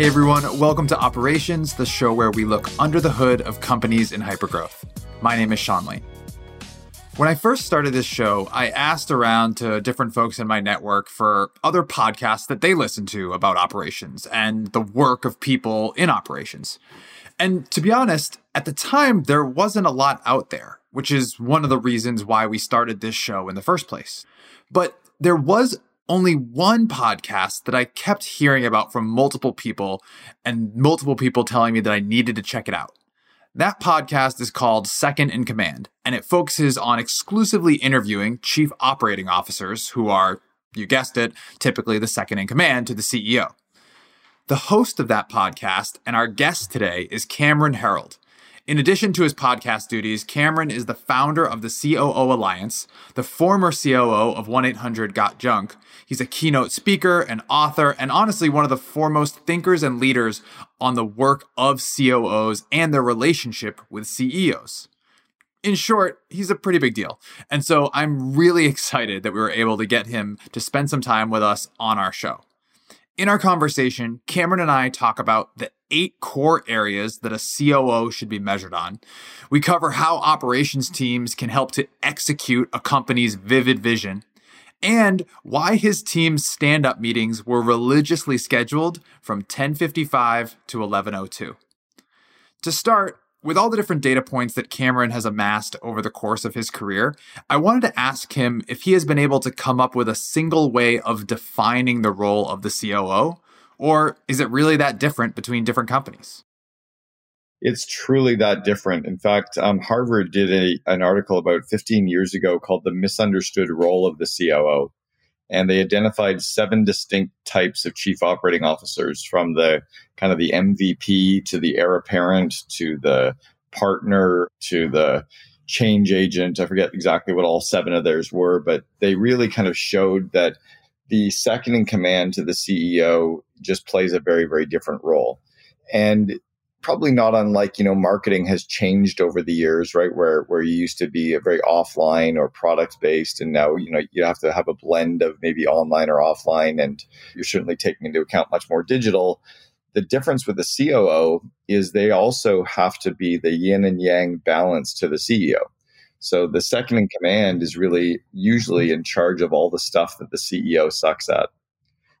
Hey everyone, welcome to Operations, the show where we look under the hood of companies in hypergrowth. My name is Sean Lee. When I first started this show, I asked around to different folks in my network for other podcasts that they listen to about operations and the work of people in operations. And to be honest, at the time, there wasn't a lot out there, which is one of the reasons why we started this show in the first place. But there was only one podcast that I kept hearing about from multiple people and multiple people telling me that I needed to check it out. That podcast is called Second in Command, and it focuses on exclusively interviewing chief operating officers who are, you guessed it, typically the second in command to the CEO. The host of that podcast and our guest today is Cameron Herold. In addition to his podcast duties, Cameron is the founder of the COO Alliance, the former COO of 1 800 Got Junk. He's a keynote speaker, an author, and honestly, one of the foremost thinkers and leaders on the work of COOs and their relationship with CEOs. In short, he's a pretty big deal. And so I'm really excited that we were able to get him to spend some time with us on our show. In our conversation, Cameron and I talk about the eight core areas that a COO should be measured on. We cover how operations teams can help to execute a company's vivid vision and why his team's stand-up meetings were religiously scheduled from 10:55 to 11:02. To start, with all the different data points that Cameron has amassed over the course of his career, I wanted to ask him if he has been able to come up with a single way of defining the role of the COO, or is it really that different between different companies? It's truly that different. In fact, um, Harvard did a, an article about 15 years ago called The Misunderstood Role of the COO and they identified seven distinct types of chief operating officers from the kind of the MVP to the heir apparent to the partner to the change agent. I forget exactly what all seven of theirs were, but they really kind of showed that the second in command to the CEO just plays a very, very different role. And probably not unlike you know marketing has changed over the years right? Where where you used to be a very offline or product based and now you know you have to have a blend of maybe online or offline and you're certainly taking into account much more digital. The difference with the COO is they also have to be the yin and yang balance to the CEO so the second in command is really usually in charge of all the stuff that the CEO sucks at.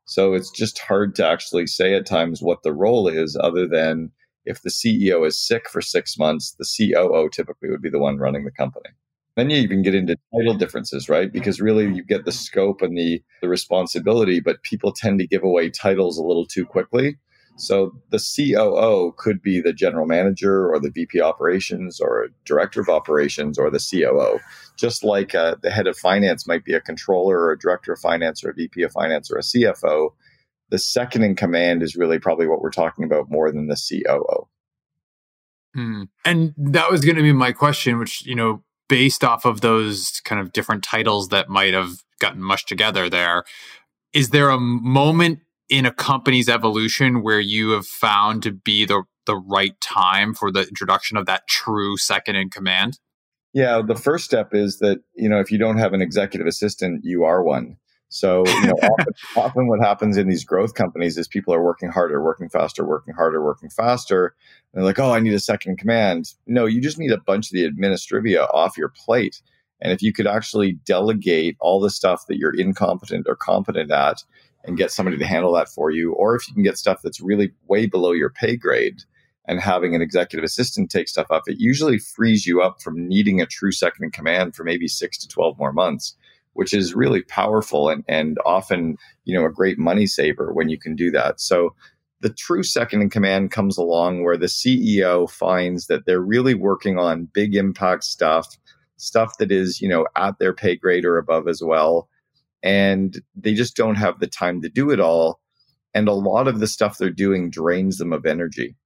So it's just hard to actually say at times what the role is other than if the CEO is sick for six months, the COO typically would be the one running the company. Then you even get into title differences, right? Because really you get the scope and the, the responsibility, but people tend to give away titles a little too quickly. So the COO could be the general manager or the VP operations or director of operations or the COO, just like uh, the head of finance might be a controller or a director of finance or a VP of finance or a CFO the second in command is really probably what we're talking about more than the COO. Hmm. And that was going to be my question, which, you know, based off of those kind of different titles that might have gotten mushed together there, is there a moment in a company's evolution where you have found to be the, the right time for the introduction of that true second in command? Yeah, the first step is that, you know, if you don't have an executive assistant, you are one. So, you know, often, often, what happens in these growth companies is people are working harder, working faster, working harder, working faster. And they're like, oh, I need a second command. No, you just need a bunch of the administrivia off your plate. And if you could actually delegate all the stuff that you're incompetent or competent at and get somebody to handle that for you, or if you can get stuff that's really way below your pay grade and having an executive assistant take stuff up, it usually frees you up from needing a true second in command for maybe six to 12 more months which is really powerful and, and often, you know, a great money saver when you can do that. So the true second in command comes along where the CEO finds that they're really working on big impact stuff, stuff that is, you know, at their pay grade or above as well. And they just don't have the time to do it all. And a lot of the stuff they're doing drains them of energy.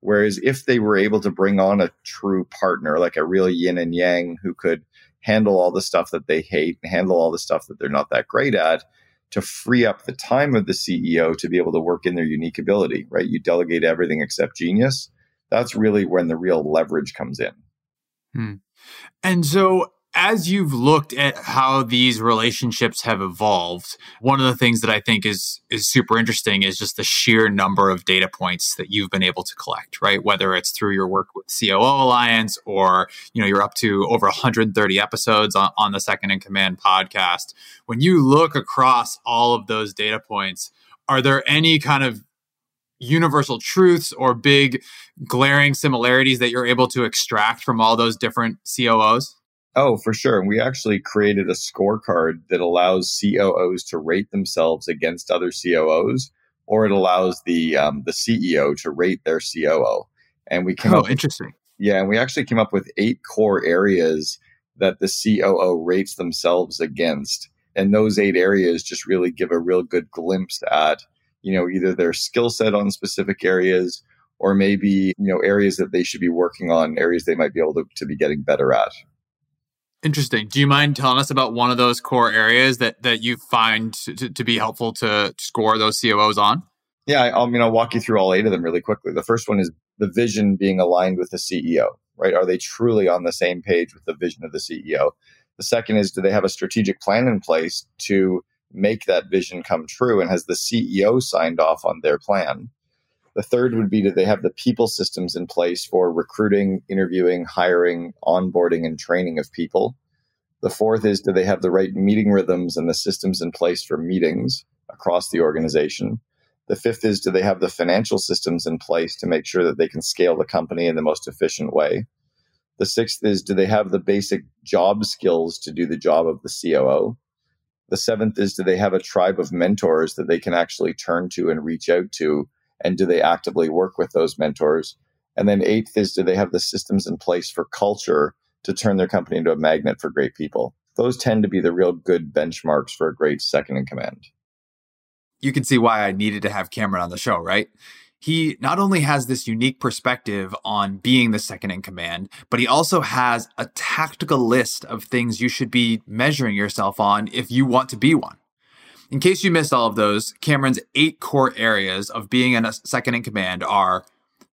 Whereas if they were able to bring on a true partner, like a real yin and yang who could handle all the stuff that they hate and handle all the stuff that they're not that great at to free up the time of the CEO to be able to work in their unique ability, right? You delegate everything except genius. That's really when the real leverage comes in. Hmm. And so as you've looked at how these relationships have evolved, one of the things that I think is is super interesting is just the sheer number of data points that you've been able to collect, right? Whether it's through your work with COO Alliance or, you know, you're up to over 130 episodes on, on the Second in Command podcast. When you look across all of those data points, are there any kind of universal truths or big glaring similarities that you're able to extract from all those different COOs? Oh, for sure. And we actually created a scorecard that allows COOs to rate themselves against other COOs, or it allows the um, the CEO to rate their COO. And we came oh, up interesting. yeah, and we actually came up with eight core areas that the COO rates themselves against. And those eight areas just really give a real good glimpse at, you know, either their skill set on specific areas or maybe, you know, areas that they should be working on, areas they might be able to, to be getting better at. Interesting. Do you mind telling us about one of those core areas that that you find to, to be helpful to score those COOs on? Yeah, I, um, I mean, I'll walk you through all eight of them really quickly. The first one is the vision being aligned with the CEO, right? Are they truly on the same page with the vision of the CEO? The second is, do they have a strategic plan in place to make that vision come true? And has the CEO signed off on their plan? The third would be, do they have the people systems in place for recruiting, interviewing, hiring, onboarding, and training of people? The fourth is, do they have the right meeting rhythms and the systems in place for meetings across the organization? The fifth is, do they have the financial systems in place to make sure that they can scale the company in the most efficient way? The sixth is, do they have the basic job skills to do the job of the COO? The seventh is, do they have a tribe of mentors that they can actually turn to and reach out to and do they actively work with those mentors? And then eighth is do they have the systems in place for culture to turn their company into a magnet for great people? Those tend to be the real good benchmarks for a great second in command. You can see why I needed to have Cameron on the show, right? He not only has this unique perspective on being the second in command, but he also has a tactical list of things you should be measuring yourself on if you want to be one. In case you missed all of those, Cameron's eight core areas of being a second in command are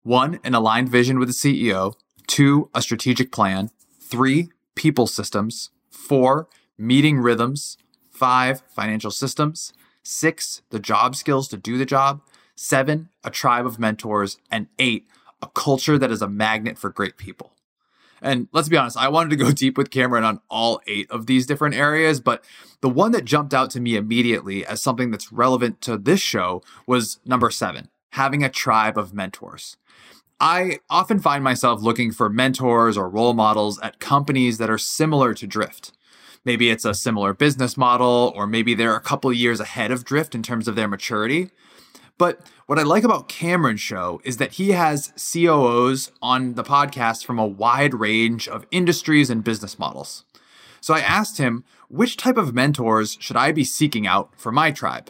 one, an aligned vision with the CEO, two, a strategic plan, three, people systems, four, meeting rhythms, five, financial systems, six, the job skills to do the job, seven, a tribe of mentors, and eight, a culture that is a magnet for great people. And let's be honest, I wanted to go deep with Cameron on all eight of these different areas, but the one that jumped out to me immediately as something that's relevant to this show was number seven having a tribe of mentors. I often find myself looking for mentors or role models at companies that are similar to Drift. Maybe it's a similar business model, or maybe they're a couple years ahead of Drift in terms of their maturity. But what I like about Cameron's show is that he has COOs on the podcast from a wide range of industries and business models. So I asked him, which type of mentors should I be seeking out for my tribe?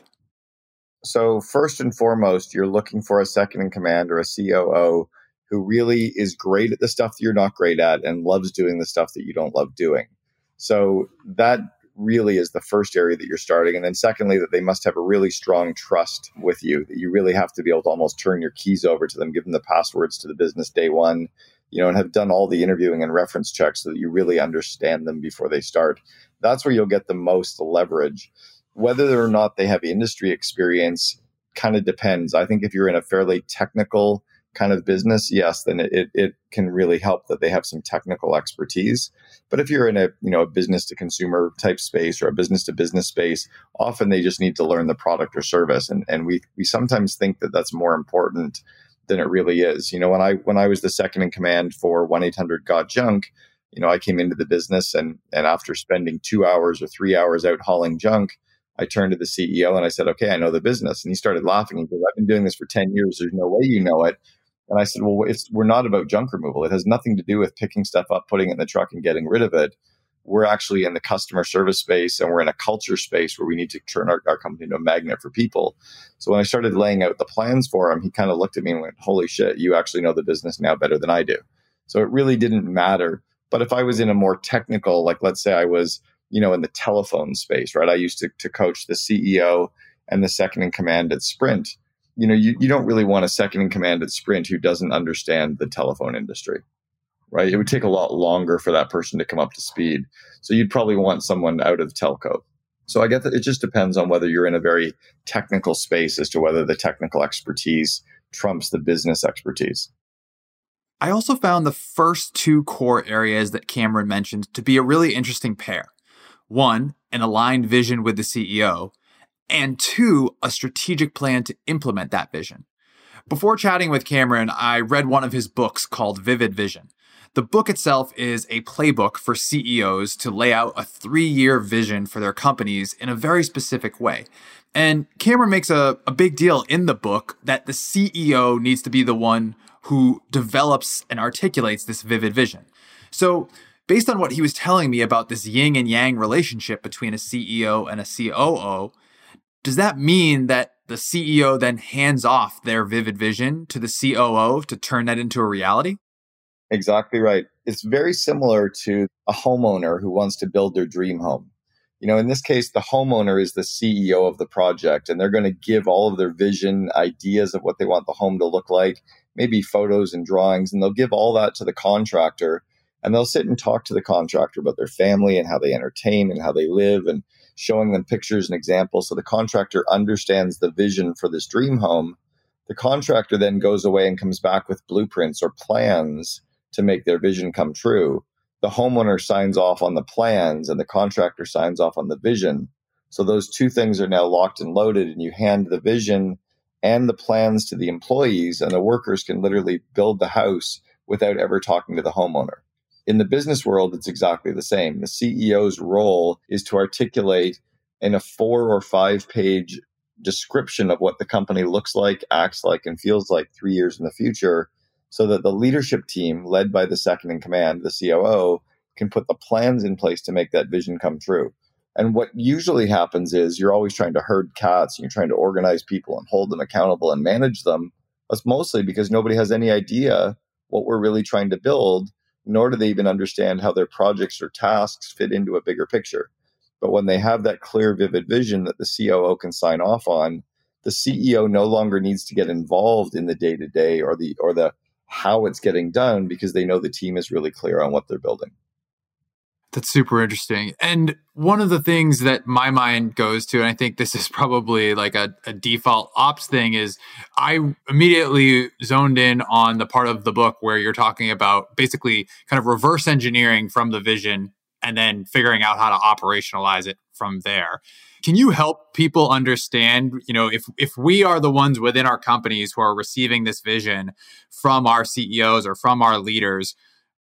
So, first and foremost, you're looking for a second in command or a COO who really is great at the stuff that you're not great at and loves doing the stuff that you don't love doing. So, that really is the first area that you're starting. And then secondly, that they must have a really strong trust with you, that you really have to be able to almost turn your keys over to them, give them the passwords to the business day one, you know, and have done all the interviewing and reference checks so that you really understand them before they start. That's where you'll get the most leverage. Whether or not they have industry experience kind of depends. I think if you're in a fairly technical kind of business, yes, then it, it can really help that they have some technical expertise. But if you're in a you know a business to consumer type space or a business to business space, often they just need to learn the product or service, and and we we sometimes think that that's more important than it really is. You know, when I when I was the second in command for one eight hundred got junk, you know, I came into the business and and after spending two hours or three hours out hauling junk. I turned to the CEO and I said, "Okay, I know the business." And he started laughing. He said, "I've been doing this for ten years. There's no way you know it." And I said, well, it's, we're not about junk removal. It has nothing to do with picking stuff up, putting it in the truck and getting rid of it. We're actually in the customer service space and we're in a culture space where we need to turn our, our company into a magnet for people. So when I started laying out the plans for him, he kind of looked at me and went, holy shit, you actually know the business now better than I do. So it really didn't matter. But if I was in a more technical, like let's say I was, you know, in the telephone space, right? I used to, to coach the CEO and the second in command at Sprint you know, you, you don't really want a second in command at Sprint who doesn't understand the telephone industry. right? It would take a lot longer for that person to come up to speed. So you'd probably want someone out of telco. So I get that it just depends on whether you're in a very technical space as to whether the technical expertise trumps the business expertise. I also found the first two core areas that Cameron mentioned to be a really interesting pair. One, an aligned vision with the CEO, and two, a strategic plan to implement that vision. Before chatting with Cameron, I read one of his books called Vivid Vision. The book itself is a playbook for CEOs to lay out a three year vision for their companies in a very specific way. And Cameron makes a, a big deal in the book that the CEO needs to be the one who develops and articulates this vivid vision. So, based on what he was telling me about this yin and yang relationship between a CEO and a COO, does that mean that the CEO then hands off their vivid vision to the COO to turn that into a reality? Exactly right. It's very similar to a homeowner who wants to build their dream home. You know, in this case, the homeowner is the CEO of the project, and they're going to give all of their vision, ideas of what they want the home to look like, maybe photos and drawings, and they'll give all that to the contractor. And they'll sit and talk to the contractor about their family and how they entertain and how they live and showing them pictures and examples. So the contractor understands the vision for this dream home. The contractor then goes away and comes back with blueprints or plans to make their vision come true. The homeowner signs off on the plans and the contractor signs off on the vision. So those two things are now locked and loaded, and you hand the vision and the plans to the employees, and the workers can literally build the house without ever talking to the homeowner. In the business world, it's exactly the same. The CEO's role is to articulate in a four or five page description of what the company looks like, acts like, and feels like three years in the future so that the leadership team, led by the second in command, the COO, can put the plans in place to make that vision come true. And what usually happens is you're always trying to herd cats and you're trying to organize people and hold them accountable and manage them. That's mostly because nobody has any idea what we're really trying to build, nor do they even understand how their projects or tasks fit into a bigger picture. But when they have that clear, vivid vision that the COO can sign off on, the CEO no longer needs to get involved in the day to day or the or the how it's getting done because they know the team is really clear on what they're building. That's super interesting. And one of the things that my mind goes to, and I think this is probably like a, a, default ops thing, is I immediately zoned in on the part of the book where you're talking about basically kind of reverse engineering from the vision and then figuring out how to operationalize it from there. Can you help people understand, you know, if if we are the ones within our companies who are receiving this vision from our CEOs or from our leaders,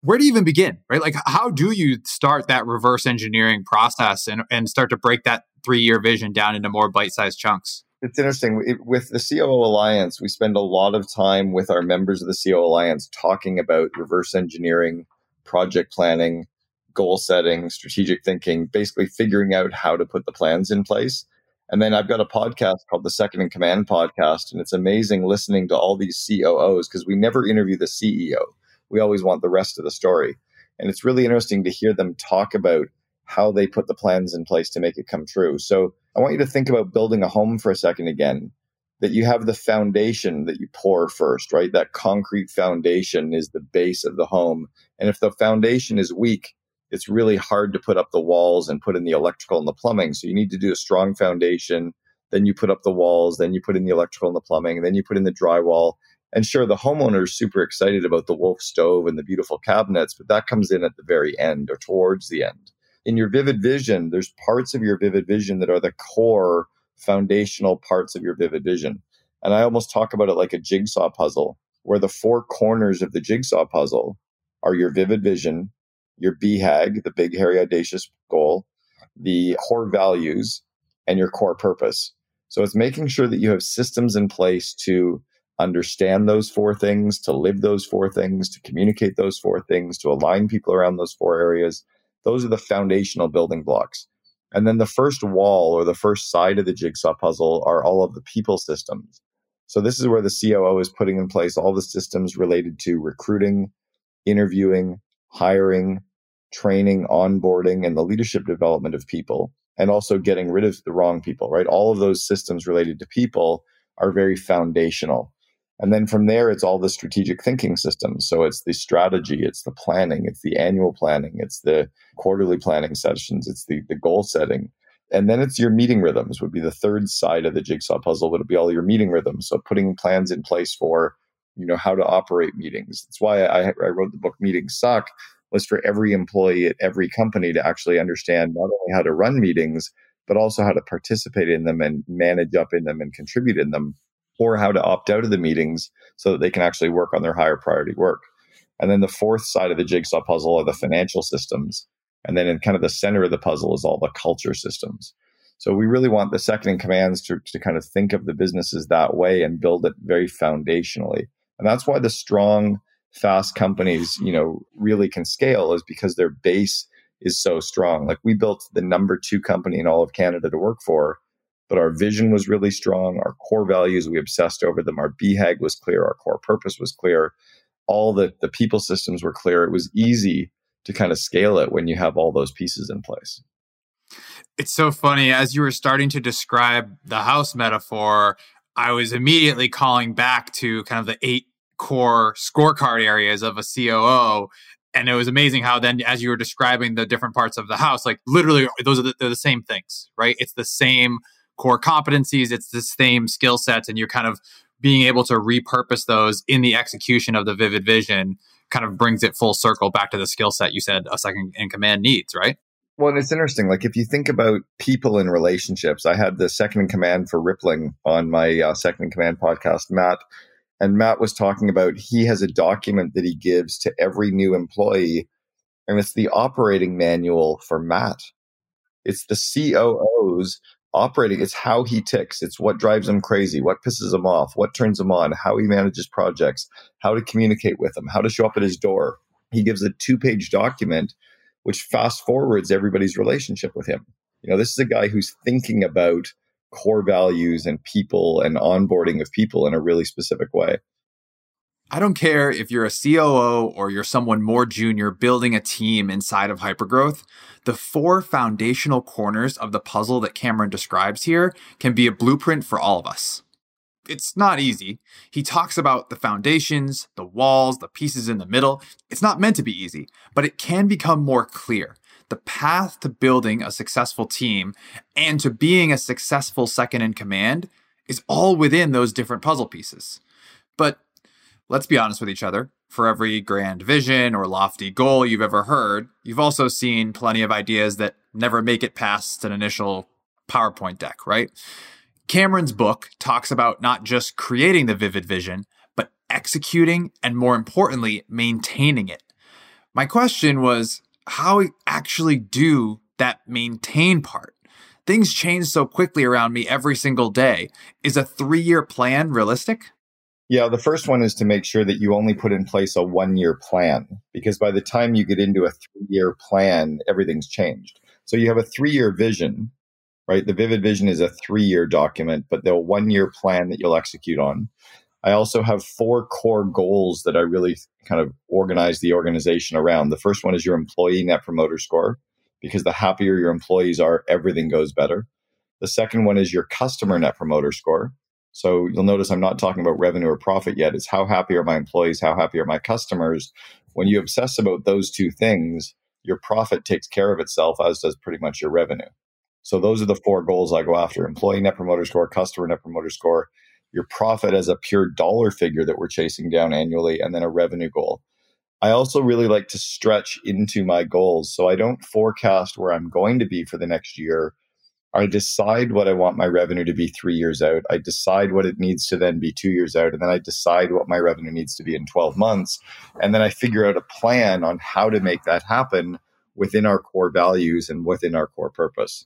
where do you even begin? Right? Like how do you start that reverse engineering process and, and start to break that three year vision down into more bite-sized chunks? It's interesting. It, with the COO Alliance, we spend a lot of time with our members of the COO Alliance talking about reverse engineering, project planning, goal setting, strategic thinking, basically figuring out how to put the plans in place. And then I've got a podcast called the Second in Command podcast. And it's amazing listening to all these COOs because we never interview the CEO. We always want the rest of the story. And it's really interesting to hear them talk about how they put the plans in place to make it come true. So I want you to think about building a home for a second again. That you have the foundation that you pour first, right? That concrete foundation is the base of the home. And if the foundation is weak, it's really hard to put up the walls and put in the electrical and the plumbing. So you need to do a strong foundation. Then you put up the walls, then you put in the electrical and the plumbing, then you put in the drywall. And sure, the homeowner is super excited about the Wolf stove and the beautiful cabinets, but that comes in at the very end or towards the end. In your vivid vision, there's parts of your vivid vision that are the core foundational parts of your vivid vision. And I almost talk about it like a jigsaw puzzle, where the four corners of the jigsaw puzzle are your vivid vision, your BHAG, the big, hairy, audacious goal, the core values, and your core purpose. So it's making sure that you have systems in place to understand those four things, to live those four things, to communicate those four things, to align people around those four areas. Those are the foundational building blocks. And then the first wall or the first side of the jigsaw puzzle are all of the people systems. So this is where the COO is putting in place all the systems related to recruiting, interviewing, hiring, training, onboarding, and the leadership development of people, and also getting rid of the wrong people, right? All of those systems related to people are very foundational. And then from there, it's all the strategic thinking systems. So it's the strategy, it's the planning, it's the annual planning, it's the quarterly planning sessions, it's the, the goal setting. And then it's your meeting rhythms would be the third side of the jigsaw puzzle would be all your meeting rhythms. So putting plans in place for, you know, how to operate meetings. That's why I, I wrote the book Meetings Suck was for every employee at every company to actually understand not only how to run meetings, but also how to participate in them and manage up in them and contribute in them or how to opt out of the meetings so that they can actually work on their higher priority work. And then the fourth side of the jigsaw puzzle are the financial systems. And then in kind of the center of the puzzle is all the culture systems. So we really want the second in commands to, to kind of think of the businesses that way and build it very foundationally. And that's why the strong, fast companies, you know, really can scale is because their base is so strong. Like we built the number two company in all of Canada to work for but our vision was really strong. Our core values, we obsessed over them. Our BHAG was clear. Our core purpose was clear. All the, the people systems were clear. It was easy to kind of scale it when you have all those pieces in place. It's so funny. As you were starting to describe the house metaphor, I was immediately calling back to kind of the eight core scorecard areas of a COO. And it was amazing how then, as you were describing the different parts of the house, like literally those are the, the same things, right? It's the same core competencies, it's the same skill sets, and you're kind of being able to repurpose those in the execution of the vivid vision kind of brings it full circle back to the skill set you said a second in command needs, right? Well, and it's interesting. Like if you think about people in relationships, I had the second in command for Rippling on my uh, second in command podcast, Matt, and Matt was talking about he has a document that he gives to every new employee, and it's the operating manual for Matt. It's the COO's operating it's how he ticks. It's what drives him crazy what pisses him off what turns him on how he manages projects how to communicate with him how to show up at his door. He gives a two page document which fast forwards everybody's relationship with him. You know this is a guy who's thinking about core values and people and onboarding of people in a really specific way I don't care if you're a COO or you're someone more junior building a team inside of hypergrowth. The four foundational corners of the puzzle that Cameron describes here can be a blueprint for all of us. It's not easy. He talks about the foundations, the walls, the pieces in the middle. It's not meant to be easy, but it can become more clear. The path to building a successful team and to being a successful second in command is all within those different puzzle pieces. But let's be honest with each other. For every grand vision or lofty goal you've ever heard, you've also seen plenty of ideas that never make it past an initial PowerPoint deck, right? Cameron's book talks about not just creating the vivid vision, but executing and more importantly, maintaining it. My question was how we actually do that maintain part? Things change so quickly around me every single day. Is a three year plan realistic? Yeah, the first one is to make sure that you only put in place a one year plan because by the time you get into a three year plan, everything's changed. So you have a three year vision, right? The Vivid Vision is a three year document, but the one year plan that you'll execute on. I also have four core goals that I really kind of organize the organization around. The first one is your employee net promoter score, because the happier your employees are, everything goes better. The second one is your customer net promoter score so you'll notice I'm not talking about revenue or profit yet. It's how happy are my employees? How happy are my customers? When you obsess about those two things, your profit takes care of itself, as does pretty much your revenue. So those are the four goals I go after employee net promoter score, customer net promoter score, your profit as a pure dollar figure that we're chasing down annually, and then a revenue goal. I also really like to stretch into my goals. So I don't forecast where I'm going to be for the next year I decide what I want my revenue to be three years out. I decide what it needs to then be two years out. And then I decide what my revenue needs to be in 12 months. And then I figure out a plan on how to make that happen within our core values and within our core purpose.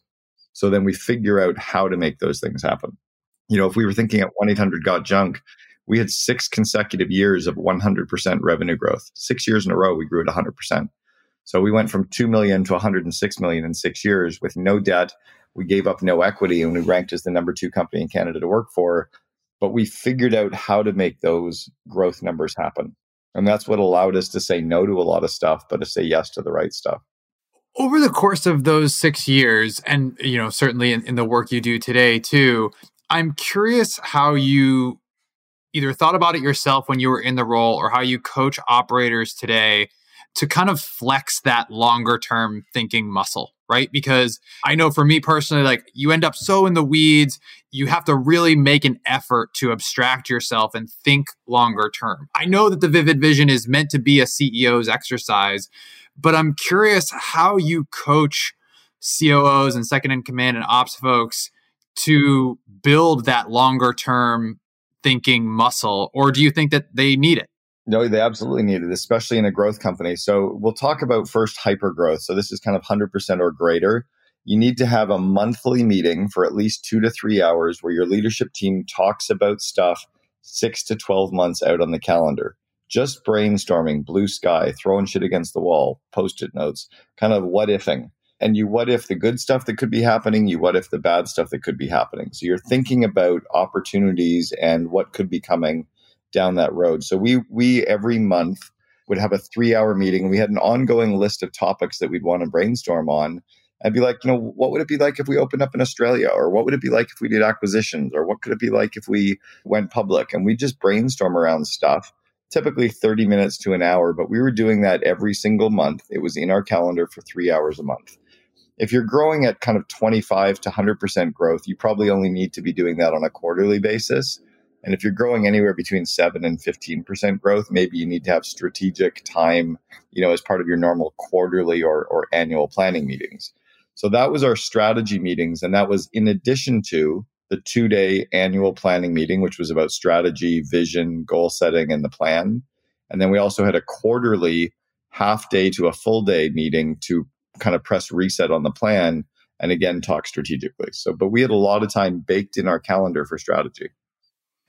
So then we figure out how to make those things happen. You know, if we were thinking at 1 800 Got Junk, we had six consecutive years of 100% revenue growth. Six years in a row, we grew at 100%. So we went from 2 million to 106 million in six years with no debt we gave up no equity and we mm-hmm. ranked as the number two company in Canada to work for. But we figured out how to make those growth numbers happen. And that's what allowed us to say no to a lot of stuff, but to say yes to the right stuff. Over the course of those six years, and you know, certainly in, in the work you do today too, I'm curious how you either thought about it yourself when you were in the role or how you coach operators today to kind of flex that longer term thinking muscle, right? Because I know for me personally, like you end up so in the weeds, you have to really make an effort to abstract yourself and think longer term. I know that the vivid vision is meant to be a CEO's exercise, but I'm curious how you coach COOs and second in command and ops folks to build that longer term thinking muscle, or do you think that they need it? No, they absolutely need it, especially in a growth company. So we'll talk about first hyper growth. So this is kind of 100% or greater. You need to have a monthly meeting for at least two to three hours where your leadership team talks about stuff six to 12 months out on the calendar. Just brainstorming, blue sky, throwing shit against the wall, post it notes, kind of what ifing and you what if the good stuff that could be happening, you what if the bad stuff that could be happening. So you're thinking about opportunities and what could be coming down that road. So we we every month would have a three hour meeting. We had an ongoing list of topics that we'd want to brainstorm on. I'd be like, you know, what would it be like if we opened up in Australia? Or what would it be like if we did acquisitions? Or what could it be like if we went public? And we just brainstorm around stuff, typically 30 minutes to an hour, but we were doing that every single month. It was in our calendar for three hours a month if you're growing at kind of 25 to 100% growth, you probably only need to be doing that on a quarterly basis. And if you're growing anywhere between 7 and 15% growth, maybe you need to have strategic time, you know, as part of your normal quarterly or, or annual planning meetings. So that was our strategy meetings. And that was in addition to the two day annual planning meeting, which was about strategy, vision, goal setting, and the plan. And then we also had a quarterly half day to a full day meeting to kind of press reset on the plan and again talk strategically. So, but we had a lot of time baked in our calendar for strategy.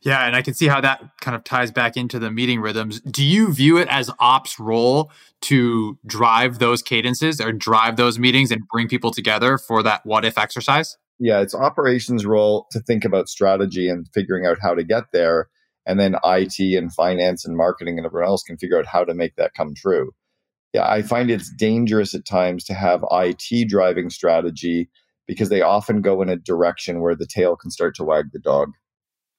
Yeah, and I can see how that kind of ties back into the meeting rhythms. Do you view it as ops role to drive those cadences or drive those meetings and bring people together for that what if exercise? Yeah, it's operations role to think about strategy and figuring out how to get there. And then IT and finance and marketing and everyone else can figure out how to make that come true yeah, I find it's dangerous at times to have IT driving strategy because they often go in a direction where the tail can start to wag the dog.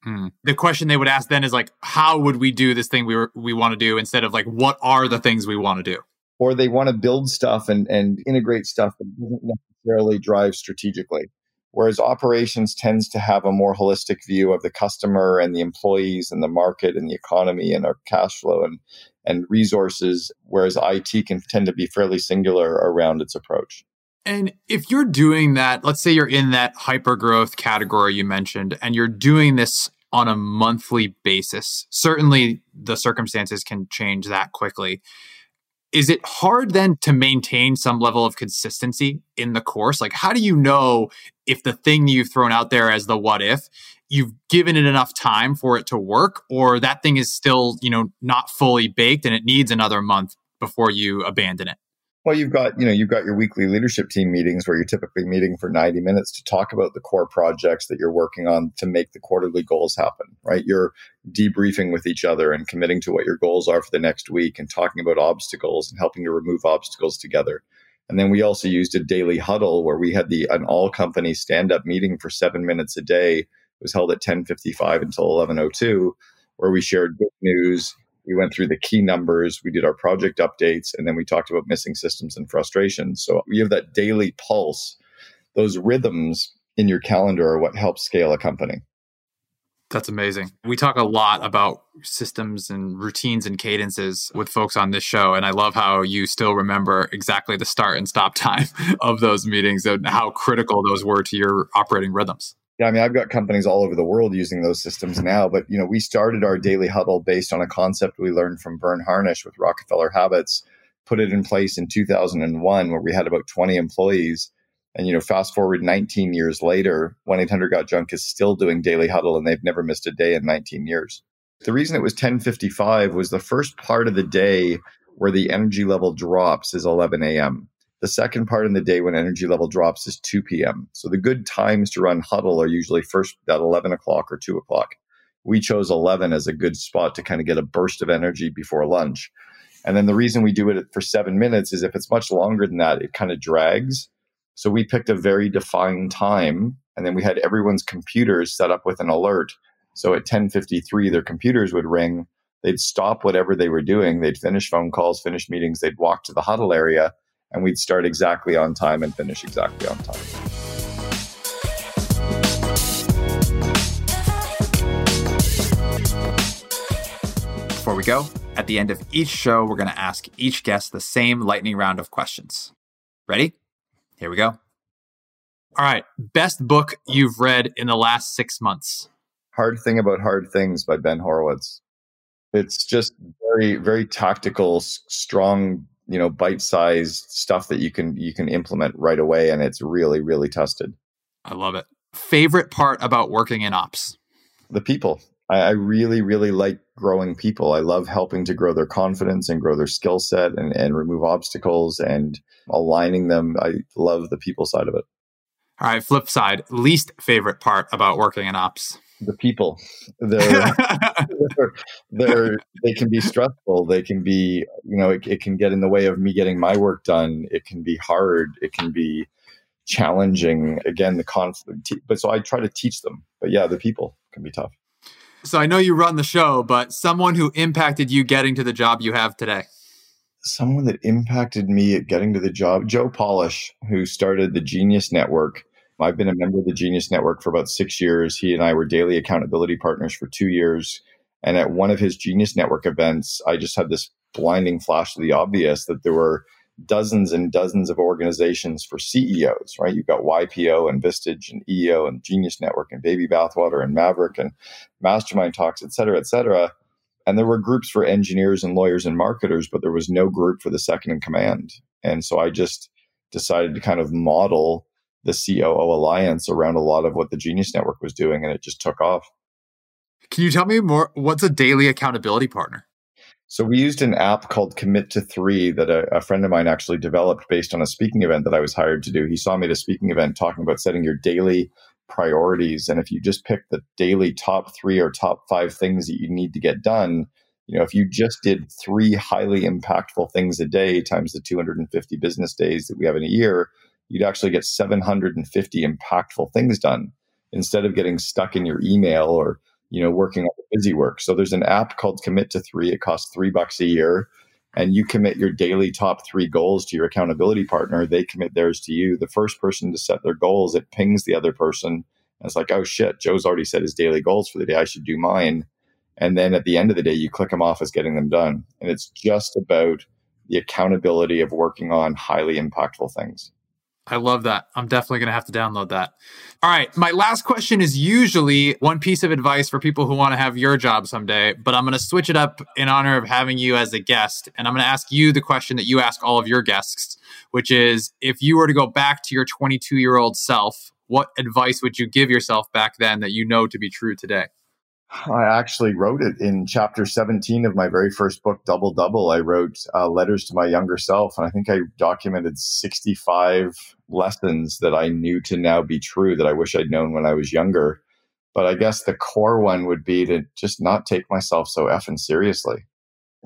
Hmm. The question they would ask then is like, how would we do this thing we were, we want to do instead of like, what are the things we want to do? Or they want to build stuff and, and integrate stuff that doesn't necessarily drive strategically. Whereas operations tends to have a more holistic view of the customer and the employees and the market and the economy and our cash flow and and resources, whereas IT can tend to be fairly singular around its approach. And if you're doing that, let's say you're in that hyper growth category you mentioned, and you're doing this on a monthly basis, certainly the circumstances can change that quickly. Is it hard then to maintain some level of consistency in the course? Like, how do you know if the thing you've thrown out there as the what if you've given it enough time for it to work or that thing is still you know not fully baked and it needs another month before you abandon it well you've got you know you've got your weekly leadership team meetings where you're typically meeting for 90 minutes to talk about the core projects that you're working on to make the quarterly goals happen right you're debriefing with each other and committing to what your goals are for the next week and talking about obstacles and helping to remove obstacles together and then we also used a daily huddle where we had the an all company stand up meeting for 7 minutes a day It was held at 10:55 until 11:02, where we shared good news. We went through the key numbers. We did our project updates, and then we talked about missing systems and frustrations. So we have that daily pulse. Those rhythms in your calendar are what helps scale a company. That's amazing. We talk a lot about systems and routines and cadences with folks on this show. And I love how you still remember exactly the start and stop time of those meetings and how critical those were to your operating rhythms. Yeah, I mean, I've got companies all over the world using those systems now, but you know, we started our daily huddle based on a concept we learned from Verne Harnish with Rockefeller Habits, put it in place in 2001 where we had about 20 employees. And you know, fast forward 19 years later, 1-800 Got Junk is still doing daily huddle and they've never missed a day in 19 years. The reason it was 1055 was the first part of the day where the energy level drops is 11 a.m. The second part in the day when energy level drops is 2 p.m. So the good times to run huddle are usually first at 11 o'clock or 2 o'clock. We chose 11 as a good spot to kind of get a burst of energy before lunch. And then the reason we do it for seven minutes is if it's much longer than that, it kind of drags. So we picked a very defined time and then we had everyone's computers set up with an alert So at 1053, their computers would ring. They'd stop whatever they were doing. They'd finish phone calls, finish meetings. They'd walk to the huddle area and we'd start exactly on time and finish exactly on time. Before we go, at the end of each show, we're going to ask each guest the same lightning round of questions. Ready? Here we go. All right. Best book you've read in the last six months? Hard Thing About Hard Things by Ben Horowitz. It's just very, very tactical, strong, you know, bite-sized stuff that you can you can implement right away, and it's really, really tested. I love it. Favorite part about working in ops? The people. I, I really, really like growing people. I love helping to grow their confidence and grow their skill set and, and remove obstacles and aligning them. I love the people side of it. All right, flip side, least favorite part about working in ops. The people. They're, they're, they're, they can be stressful. They can be, you know, it, it can get in the way of me getting my work done. It can be hard. It can be challenging. Again, the conflict. But so I try to teach them. But yeah, the people can be tough. So I know you run the show, but someone who impacted you getting to the job you have today someone that impacted me at getting to the job, Joe Polish, who started the Genius Network. I've been a member of the Genius Network for about six years. He and I were daily accountability partners for two years. And at one of his Genius Network events, I just had this blinding flash of the obvious that there were dozens and dozens of organizations for CEOs, right? You've got YPO and Vistage and EO and Genius Network and Baby Bathwater and Maverick and Mastermind Talks, et cetera, et cetera. And there were groups for engineers and lawyers and marketers, but there was no group for the second in command. And so I just decided to kind of model the COO Alliance around a lot of what the Genius Network was doing, and it just took off. Can you tell me more? What's a daily accountability partner? So we used an app called Commit to Three that a, a, friend of mine actually developed based on a speaking event that I was hired to do. He saw me at a speaking event talking about setting your daily priorities. And if you just pick the daily top three or top five things that you need to get done, you know, if you just did three highly impactful things a day times the 250 business days that we have in a year, you'd actually get 750 impactful things done instead of getting stuck in your email or, you know, working on busy work. So there's an app called Commit to Three. It costs three bucks a year and you commit your daily top three goals to your accountability partner, they commit theirs to you. The first person to set their goals, it pings the other person. And it's like, oh shit, Joe's already set his daily goals for the day. I should do mine. And then at the end of the day, you click them off as getting them done. And it's just about the accountability of working on highly impactful things. I love that. I'm definitely going to have to download that. All right. My last question is usually one piece of advice for people who want to have your job someday, but I'm going to switch it up in honor of having you as a guest. And I'm going to ask you the question that you ask all of your guests, which is if you were to go back to your 22 year old self, what advice would you give yourself back then that you know to be true today? I actually wrote it in chapter 17 of my very first book, Double Double. I wrote uh, letters to my younger self, and I think I documented 65 lessons that I knew to now be true that I wish I'd known when I was younger. But I guess the core one would be to just not take myself so effing seriously.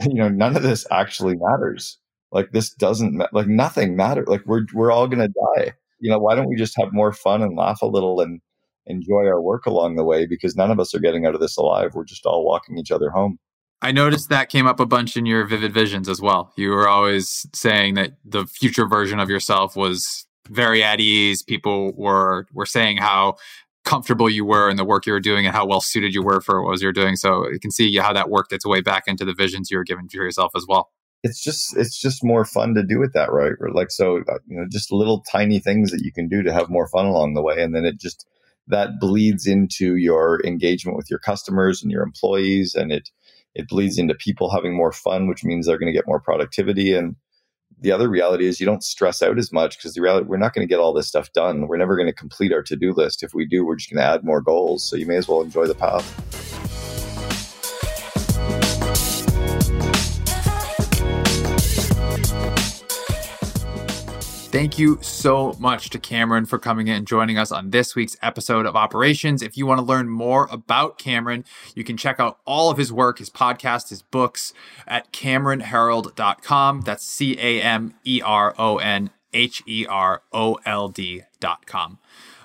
You know, none of this actually matters. Like this doesn't ma- like nothing matter. Like we're we're all gonna die. You know, why don't we just have more fun and laugh a little and enjoy our work along the way because none of us are getting out of this alive. We're just all walking each other home. I noticed that came up a bunch in your vivid visions as well. You were always saying that the future version of yourself was very at ease. People were were saying how comfortable you were in the work you were doing and how well suited you were for what was you're doing. So you can see how that worked its way back into the visions you were giving to yourself as well. It's just it's just more fun to do it that right. Like so, uh, you know, just little tiny things that you can do to have more fun along the way, and then it just that bleeds into your engagement with your customers and your employees and it it bleeds into people having more fun which means they're going to get more productivity. And the other reality is you don't stress out as much because the reality we're not going to get all this stuff done. We're never going to complete our to-do list. If we do we're just going to add more goals. So you may as well enjoy the path Thank you so much to Cameron for coming in and joining us on this week's episode of Operations. If you want to learn more about Cameron, you can check out all of his work, his podcast, his books at CameronHerold.com. That's C A M E R O N H E R O L D.com.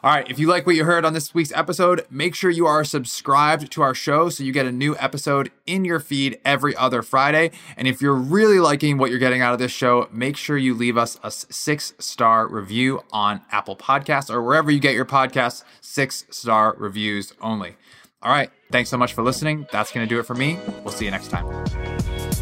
All right, if you like what you heard on this week's episode, make sure you are subscribed to our show so you get a new episode in your feed every other Friday. And if you're really liking what you're getting out of this show, make sure you leave us a six star review on Apple Podcasts or wherever you get your podcasts, six star reviews only. All right, thanks so much for listening. That's going to do it for me. We'll see you next time.